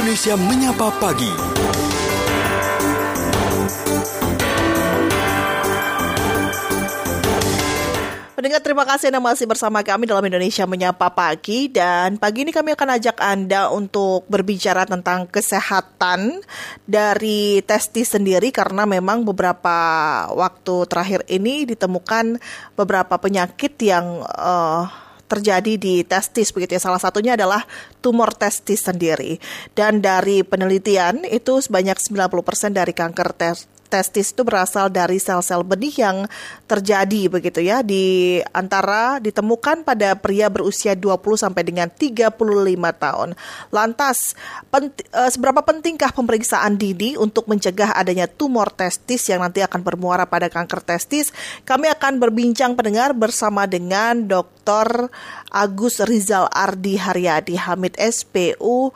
Indonesia Menyapa Pagi. Pendengar terima kasih Anda masih bersama kami dalam Indonesia Menyapa Pagi dan pagi ini kami akan ajak Anda untuk berbicara tentang kesehatan dari testis sendiri karena memang beberapa waktu terakhir ini ditemukan beberapa penyakit yang uh, terjadi di testis begitu ya. Salah satunya adalah tumor testis sendiri. Dan dari penelitian itu sebanyak 90% dari kanker testis testis itu berasal dari sel-sel benih yang terjadi begitu ya di antara ditemukan pada pria berusia 20 sampai dengan 35 tahun. Lantas, penti, uh, seberapa pentingkah pemeriksaan dini untuk mencegah adanya tumor testis yang nanti akan bermuara pada kanker testis? Kami akan berbincang pendengar bersama dengan Dr. Agus Rizal Ardi Haryadi Hamid SPU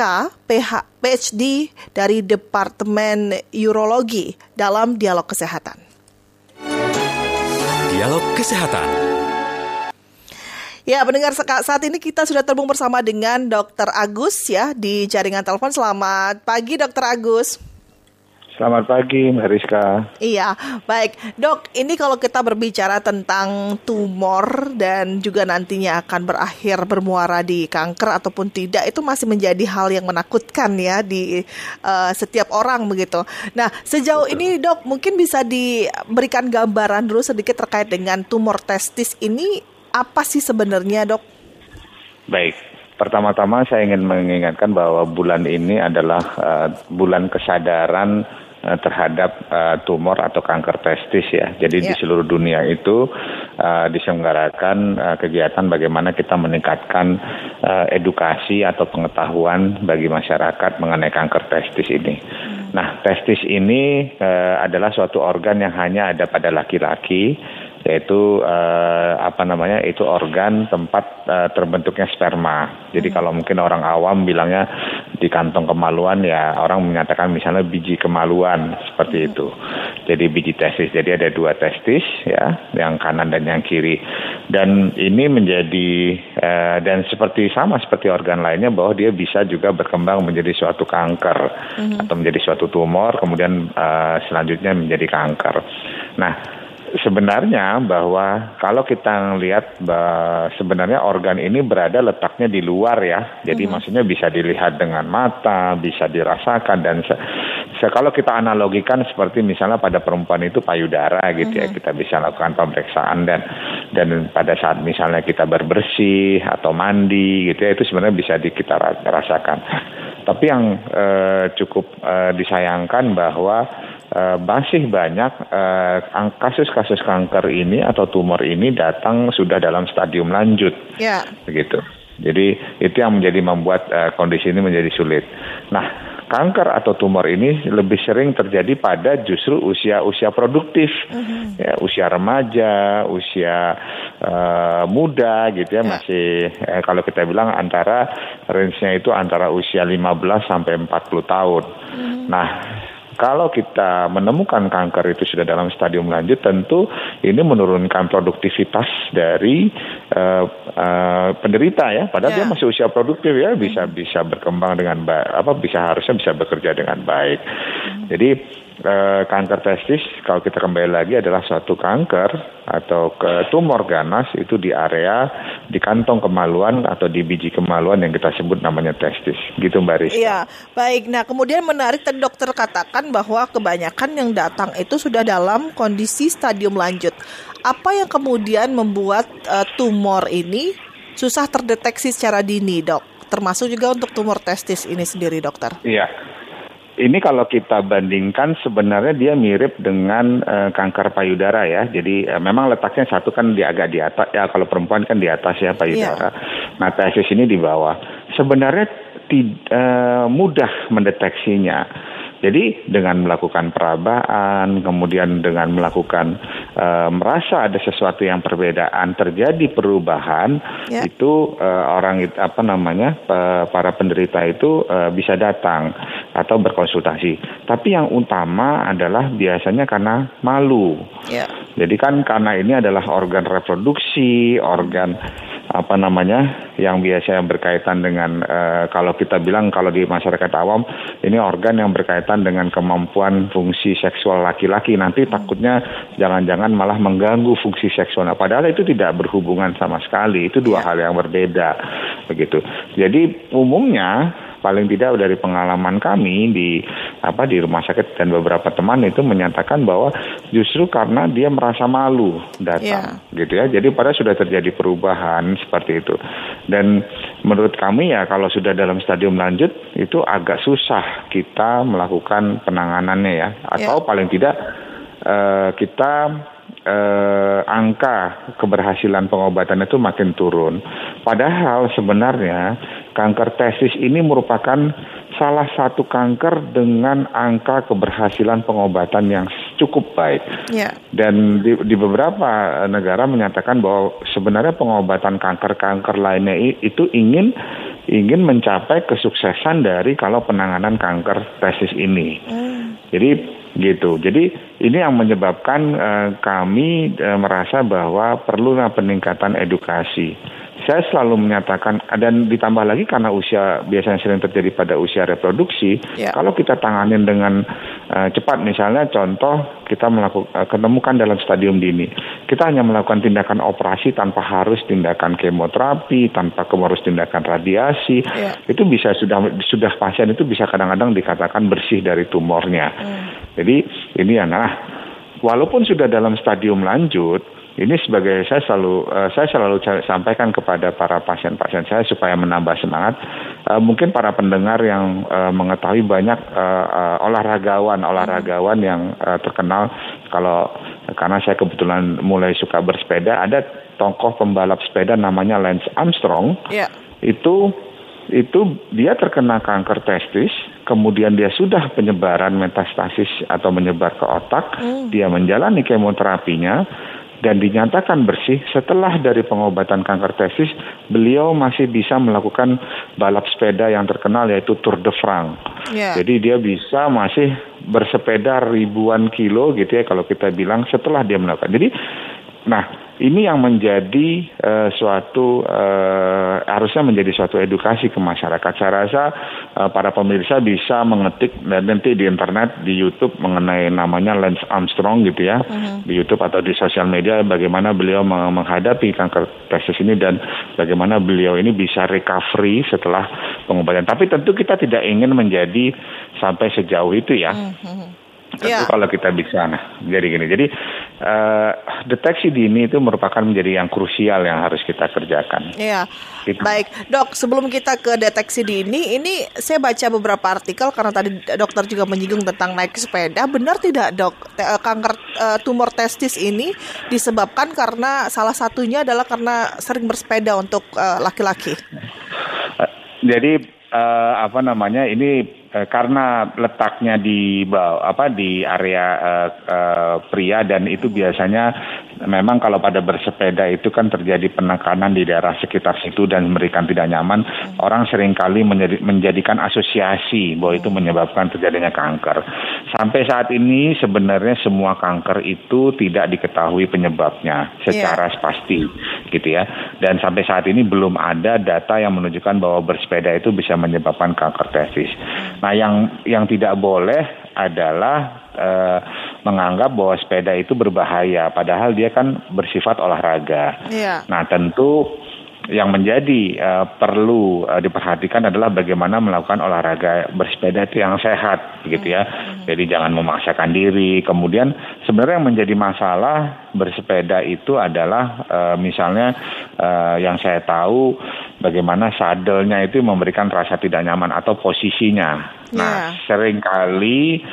PH, PhD dari Departemen Urologi dalam Dialog Kesehatan. Dialog Kesehatan. Ya, pendengar saat ini kita sudah terhubung bersama dengan Dr. Agus ya di jaringan telepon. Selamat pagi Dr. Agus. Selamat pagi, Mbak Rizka. Iya, baik. Dok, ini kalau kita berbicara tentang tumor dan juga nantinya akan berakhir bermuara di kanker ataupun tidak, itu masih menjadi hal yang menakutkan ya di uh, setiap orang begitu. Nah, sejauh Betul. ini dok, mungkin bisa diberikan gambaran dulu sedikit terkait dengan tumor testis ini, apa sih sebenarnya dok? Baik, Pertama-tama saya ingin mengingatkan bahwa bulan ini adalah uh, bulan kesadaran terhadap uh, tumor atau kanker testis ya. Jadi yeah. di ya. seluruh dunia itu uh, diselenggarakan uh, kegiatan bagaimana kita meningkatkan uh, edukasi atau pengetahuan bagi masyarakat mengenai kanker testis ini. Hmm. Nah, testis ini uh, adalah suatu organ yang hanya ada pada laki-laki yaitu uh, apa namanya itu organ tempat uh, terbentuknya sperma. Jadi hmm. kalau mungkin orang awam bilangnya di kantong kemaluan ya orang menyatakan misalnya biji kemaluan seperti hmm. itu. Jadi biji testis. Jadi ada dua testis ya, yang kanan dan yang kiri. Dan ini menjadi uh, dan seperti sama seperti organ lainnya bahwa dia bisa juga berkembang menjadi suatu kanker hmm. atau menjadi suatu tumor kemudian uh, selanjutnya menjadi kanker. Nah, sebenarnya bahwa kalau kita lihat sebenarnya organ ini berada letaknya di luar ya. Jadi hmm. maksudnya bisa dilihat dengan mata, bisa dirasakan dan se, se kalau kita analogikan seperti misalnya pada perempuan itu payudara gitu hmm. ya, kita bisa lakukan pemeriksaan dan dan pada saat misalnya kita berbersih atau mandi gitu ya itu sebenarnya bisa di, kita rasakan. Tapi yang eh, cukup eh, disayangkan bahwa uh, masih banyak kasus-kasus uh, kanker ini atau tumor ini datang sudah dalam stadium lanjut, yeah. begitu. Jadi itu yang menjadi membuat uh, kondisi ini menjadi sulit. Nah, kanker atau tumor ini lebih sering terjadi pada justru usia-usia produktif, uh-huh. ya, usia remaja, usia uh, muda, gitu ya, yeah. masih eh, kalau kita bilang antara range-nya itu antara usia 15 sampai 40 tahun. Uh-huh. Nah, kalau kita menemukan kanker itu sudah dalam stadium lanjut, tentu ini menurunkan produktivitas dari uh, uh, penderita ya. Padahal yeah. dia masih usia produktif ya, bisa bisa berkembang dengan baik, apa bisa harusnya bisa bekerja dengan baik. Hmm. Jadi eh, kanker testis kalau kita kembali lagi adalah suatu kanker atau ke tumor ganas itu di area di kantong kemaluan atau di biji kemaluan yang kita sebut namanya testis. Gitu Mbak Rizka. Iya, baik. Nah, kemudian menarik tadi dokter katakan bahwa kebanyakan yang datang itu sudah dalam kondisi stadium lanjut. Apa yang kemudian membuat uh, tumor ini susah terdeteksi secara dini, Dok? Termasuk juga untuk tumor testis ini sendiri, dokter. Iya ini kalau kita bandingkan sebenarnya dia mirip dengan uh, kanker payudara ya. Jadi uh, memang letaknya satu kan di agak di atas ya kalau perempuan kan di atas ya payudara. Yeah. Nah tesis ini di bawah. Sebenarnya tidak uh, eh, mudah mendeteksinya jadi dengan melakukan perabaan, kemudian dengan melakukan e, merasa ada sesuatu yang perbedaan terjadi perubahan, yeah. itu e, orang apa namanya e, para penderita itu e, bisa datang atau berkonsultasi. Tapi yang utama adalah biasanya karena malu. Yeah. Jadi kan karena ini adalah organ reproduksi, organ apa namanya yang biasa yang berkaitan dengan uh, kalau kita bilang kalau di masyarakat awam ini organ yang berkaitan dengan kemampuan fungsi seksual laki-laki nanti takutnya jangan-jangan malah mengganggu fungsi seksual. Nah, padahal itu tidak berhubungan sama sekali. Itu dua ya. hal yang berbeda begitu. Jadi umumnya paling tidak dari pengalaman kami di apa di rumah sakit dan beberapa teman itu menyatakan bahwa justru karena dia merasa malu datang yeah. gitu ya. Jadi pada sudah terjadi perubahan seperti itu. Dan menurut kami ya kalau sudah dalam stadium lanjut itu agak susah kita melakukan penanganannya ya atau yeah. paling tidak uh, kita eh, angka keberhasilan pengobatan itu makin turun. Padahal sebenarnya kanker testis ini merupakan salah satu kanker dengan angka keberhasilan pengobatan yang cukup baik. Yeah. Dan di, di beberapa negara menyatakan bahwa sebenarnya pengobatan kanker-kanker lainnya itu ingin ingin mencapai kesuksesan dari kalau penanganan kanker testis ini. Mm. Jadi gitu. Jadi ini yang menyebabkan uh, kami uh, merasa bahwa perlu peningkatan edukasi saya selalu menyatakan dan ditambah lagi karena usia biasanya sering terjadi pada usia reproduksi, yeah. kalau kita tanganin dengan uh, cepat misalnya contoh kita melakukan uh, ketemukan dalam stadium dini, kita hanya melakukan tindakan operasi tanpa harus tindakan kemoterapi, tanpa harus tindakan radiasi, yeah. itu bisa sudah sudah pasien itu bisa kadang-kadang dikatakan bersih dari tumornya. Mm. Jadi ini ya nah walaupun sudah dalam stadium lanjut ini sebagai saya selalu uh, saya selalu sampaikan kepada para pasien-pasien saya supaya menambah semangat. Uh, mungkin para pendengar yang uh, mengetahui banyak uh, uh, olahragawan olahragawan yang uh, terkenal kalau karena saya kebetulan mulai suka bersepeda ada tokoh pembalap sepeda namanya Lance Armstrong. Yeah. Itu itu dia terkena kanker testis, kemudian dia sudah penyebaran metastasis atau menyebar ke otak, mm. dia menjalani kemoterapinya, dan dinyatakan bersih setelah dari pengobatan kanker testis beliau masih bisa melakukan balap sepeda yang terkenal yaitu Tour de France. Yeah. Jadi dia bisa masih bersepeda ribuan kilo gitu ya kalau kita bilang setelah dia melakukan. Jadi nah ini yang menjadi uh, suatu uh, harusnya menjadi suatu edukasi ke masyarakat. Saya rasa uh, para pemirsa bisa mengetik dan nanti di internet di YouTube mengenai namanya Lance Armstrong gitu ya uh-huh. di YouTube atau di sosial media bagaimana beliau menghadapi kanker testis ini dan bagaimana beliau ini bisa recovery setelah pengobatan. Tapi tentu kita tidak ingin menjadi sampai sejauh itu ya. Uh-huh. Tentu yeah. kalau kita bisa, nah, jadi gini. Jadi uh, deteksi dini itu merupakan menjadi yang krusial yang harus kita kerjakan. Iya. Gitu. Baik, dok. Sebelum kita ke deteksi dini, ini saya baca beberapa artikel karena tadi dokter juga menyinggung tentang naik sepeda. Benar tidak, dok? Eh, kanker uh, tumor testis ini disebabkan karena salah satunya adalah karena sering bersepeda untuk laki-laki. Uh, jadi uh, apa namanya ini Eh, karena letaknya di apa di area uh, uh, pria dan itu biasanya memang kalau pada bersepeda itu kan terjadi penekanan di daerah sekitar situ dan memberikan tidak nyaman. Orang sering kali menjadi, menjadikan asosiasi bahwa itu menyebabkan terjadinya kanker. Sampai saat ini sebenarnya semua kanker itu tidak diketahui penyebabnya secara yeah. pasti gitu ya. Dan sampai saat ini belum ada data yang menunjukkan bahwa bersepeda itu bisa menyebabkan kanker testis Nah, yang yang tidak boleh adalah uh, menganggap bahwa sepeda itu berbahaya, padahal dia kan bersifat olahraga. Yeah. Nah, tentu yang menjadi uh, perlu uh, diperhatikan adalah bagaimana melakukan olahraga bersepeda itu yang sehat, gitu ya. Hmm. Jadi jangan memaksakan diri. Kemudian sebenarnya yang menjadi masalah bersepeda itu adalah uh, misalnya uh, yang saya tahu bagaimana sadelnya itu memberikan rasa tidak nyaman atau posisinya. Nah, yeah. sering kali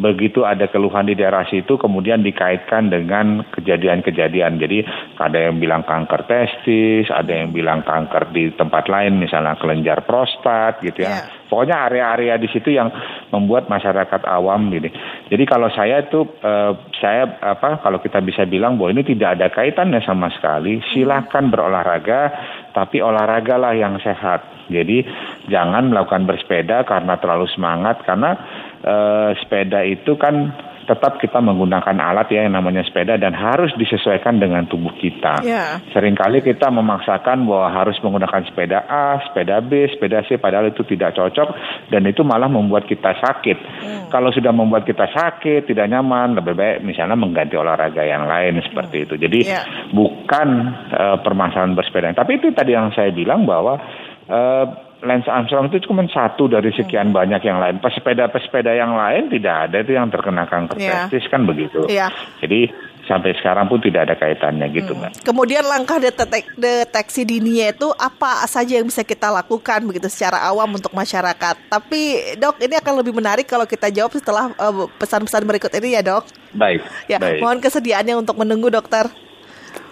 begitu ada keluhan di daerah situ kemudian dikaitkan dengan kejadian-kejadian. Jadi ada yang bilang kanker testis, ada yang bilang kanker di tempat lain misalnya kelenjar prostat gitu ya. Yeah. Pokoknya area-area di situ yang membuat masyarakat awam gitu. Jadi kalau saya itu eh, saya apa kalau kita bisa bilang bahwa ini tidak ada kaitannya sama sekali, silakan berolahraga tapi olahragalah yang sehat. Jadi jangan melakukan bersepeda karena terlalu semangat karena uh, sepeda itu kan tetap kita menggunakan alat ya yang namanya sepeda dan harus disesuaikan dengan tubuh kita. Yeah. Seringkali kita memaksakan bahwa harus menggunakan sepeda A, sepeda B, sepeda C, padahal itu tidak cocok dan itu malah membuat kita sakit. Hmm. Kalau sudah membuat kita sakit, tidak nyaman, lebih baik misalnya mengganti olahraga yang lain seperti hmm. itu. Jadi yeah. bukan uh, permasalahan bersepeda. Tapi itu tadi yang saya bilang bahwa uh, Lance Armstrong itu cuma satu dari sekian hmm. banyak yang lain. Pesepeda-pesepeda yang lain tidak ada itu yang terkena kanker yeah. testis kan begitu. Yeah. Jadi sampai sekarang pun tidak ada kaitannya gitu, hmm. Mbak. Kemudian langkah detek deteksi dininya itu apa saja yang bisa kita lakukan begitu secara awam untuk masyarakat. Tapi dok, ini akan lebih menarik kalau kita jawab setelah uh, pesan-pesan berikut ini ya dok. Baik. Ya, baik. mohon kesediaannya untuk menunggu dokter.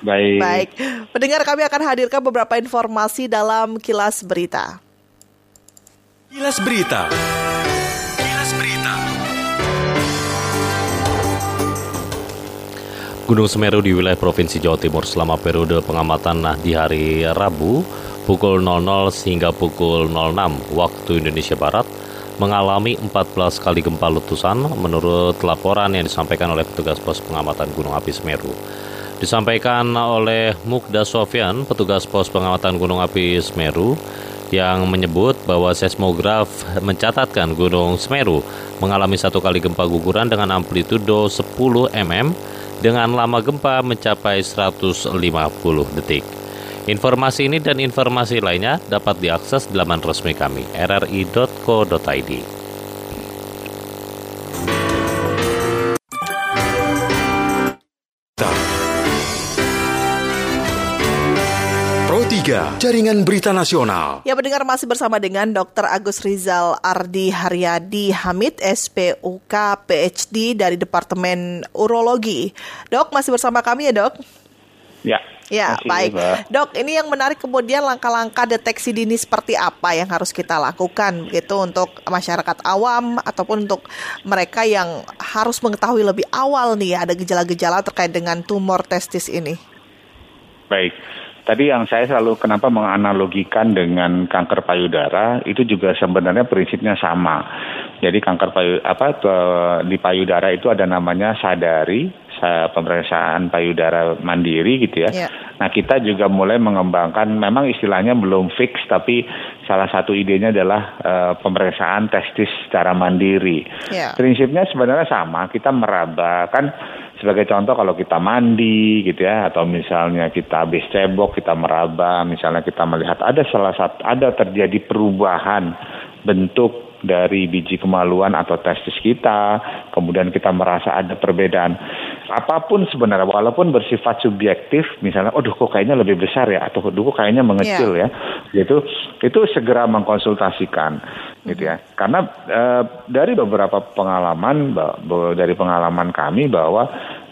Baik. Baik. Pendengar kami akan hadirkan beberapa informasi dalam kilas berita. Kilas Berita. Kilas Berita. Gunung Semeru di wilayah Provinsi Jawa Timur selama periode pengamatan nah di hari Rabu pukul 00 hingga pukul 06 waktu Indonesia Barat mengalami 14 kali gempa letusan menurut laporan yang disampaikan oleh petugas pos pengamatan Gunung Api Semeru. Disampaikan oleh Mukda Sofyan, petugas pos pengamatan Gunung Api Semeru, yang menyebut bahwa seismograf mencatatkan Gunung Semeru mengalami satu kali gempa guguran dengan amplitudo 10 mm dengan lama gempa mencapai 150 detik. Informasi ini dan informasi lainnya dapat diakses di laman resmi kami rri.co.id. Jaringan Berita Nasional. Ya mendengar masih bersama dengan Dr. Agus Rizal Ardi Haryadi Hamid, SPUK PhD dari Departemen Urologi. Dok, masih bersama kami ya dok? Ya. Ya, masih, baik. Mbak. Dok, ini yang menarik kemudian langkah-langkah deteksi dini seperti apa yang harus kita lakukan gitu untuk masyarakat awam ataupun untuk mereka yang harus mengetahui lebih awal nih ada gejala-gejala terkait dengan tumor testis ini. Baik. Tadi yang saya selalu kenapa menganalogikan dengan kanker payudara itu juga sebenarnya prinsipnya sama. Jadi kanker payu apa di payudara itu ada namanya sadari pemeriksaan payudara mandiri gitu ya. Yeah. Nah kita juga mulai mengembangkan memang istilahnya belum fix tapi salah satu idenya adalah uh, pemeriksaan testis secara mandiri. Yeah. Prinsipnya sebenarnya sama kita meraba kan sebagai contoh kalau kita mandi gitu ya atau misalnya kita habis cebok kita meraba misalnya kita melihat ada salah satu ada terjadi perubahan bentuk dari biji kemaluan atau testis kita, kemudian kita merasa ada perbedaan. Apa pun sebenarnya, walaupun bersifat subjektif, misalnya, oh kok kayaknya lebih besar ya, atau kok kayaknya mengecil yeah. ya, gitu, itu segera mengkonsultasikan gitu ya. Karena e, dari beberapa pengalaman dari pengalaman kami bahwa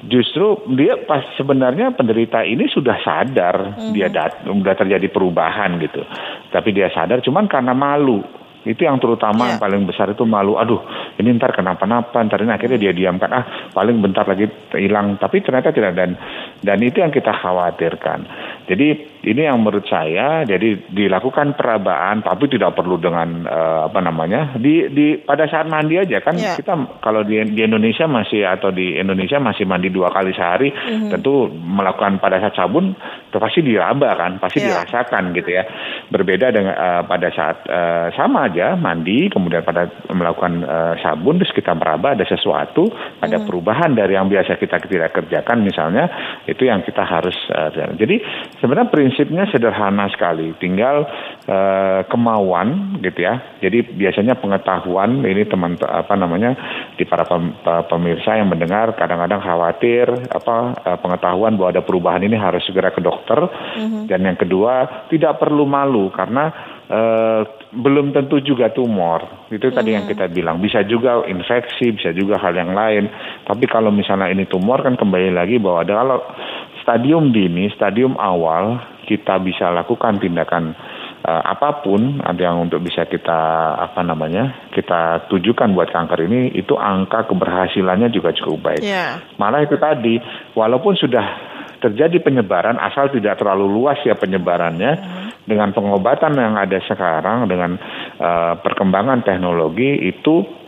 justru dia pas sebenarnya penderita ini sudah sadar mm-hmm. dia dat, sudah terjadi perubahan gitu. Tapi dia sadar cuman karena malu itu yang terutama yeah. yang paling besar itu malu. Aduh, ini ntar kenapa-napa, ntar ini akhirnya dia diamkan. Ah, paling bentar lagi hilang. Tapi ternyata tidak dan dan itu yang kita khawatirkan. Jadi ini yang menurut saya jadi dilakukan perabaan tapi tidak perlu dengan uh, apa namanya di di pada saat mandi aja kan yeah. kita kalau di di Indonesia masih atau di Indonesia masih mandi dua kali sehari mm-hmm. tentu melakukan pada saat sabun itu pasti diraba kan pasti yeah. dirasakan gitu ya berbeda dengan uh, pada saat uh, sama aja mandi kemudian pada melakukan uh, sabun terus kita meraba ada sesuatu ada mm-hmm. perubahan dari yang biasa kita tidak kerjakan misalnya itu yang kita harus uh, jadi sebenarnya prinsip prinsipnya sederhana sekali, tinggal uh, kemauan gitu ya. Jadi biasanya pengetahuan ini teman apa namanya di para pemirsa yang mendengar kadang-kadang khawatir apa uh, pengetahuan bahwa ada perubahan ini harus segera ke dokter. Mm-hmm. Dan yang kedua tidak perlu malu karena Uh, belum tentu juga tumor. Itu tadi hmm. yang kita bilang. Bisa juga infeksi, bisa juga hal yang lain. Tapi kalau misalnya ini tumor kan kembali lagi bahwa ada kalau stadium dini, stadium awal kita bisa lakukan tindakan uh, apa pun ada yang untuk bisa kita apa namanya kita tujukan buat kanker ini itu angka keberhasilannya juga cukup baik. Yeah. Malah itu tadi walaupun sudah terjadi penyebaran asal tidak terlalu luas ya penyebarannya mm. dengan pengobatan yang ada sekarang dengan uh, perkembangan teknologi itu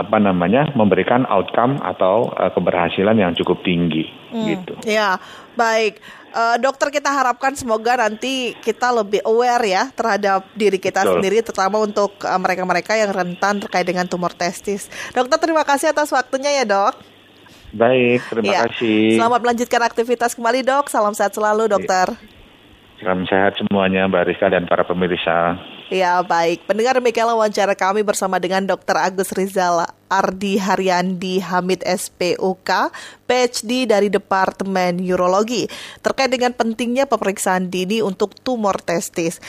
apa namanya memberikan outcome atau uh, keberhasilan yang cukup tinggi hmm, gitu. Ya, baik. Uh, dokter kita harapkan semoga nanti kita lebih aware ya terhadap diri kita Betul. sendiri terutama untuk mereka-mereka uh, yang rentan terkait dengan tumor testis. Dokter terima kasih atas waktunya ya, Dok. Baik, terima ya. kasih. Selamat melanjutkan aktivitas kembali, Dok. Salam sehat selalu, Dokter. Salam sehat semuanya, Mbak Rizka dan para pemirsa. Ya baik, pendengar demikianlah wawancara kami bersama dengan Dr. Agus Rizal Ardi Haryandi Hamid SPUK, PhD dari Departemen Urologi, terkait dengan pentingnya pemeriksaan dini untuk tumor testis.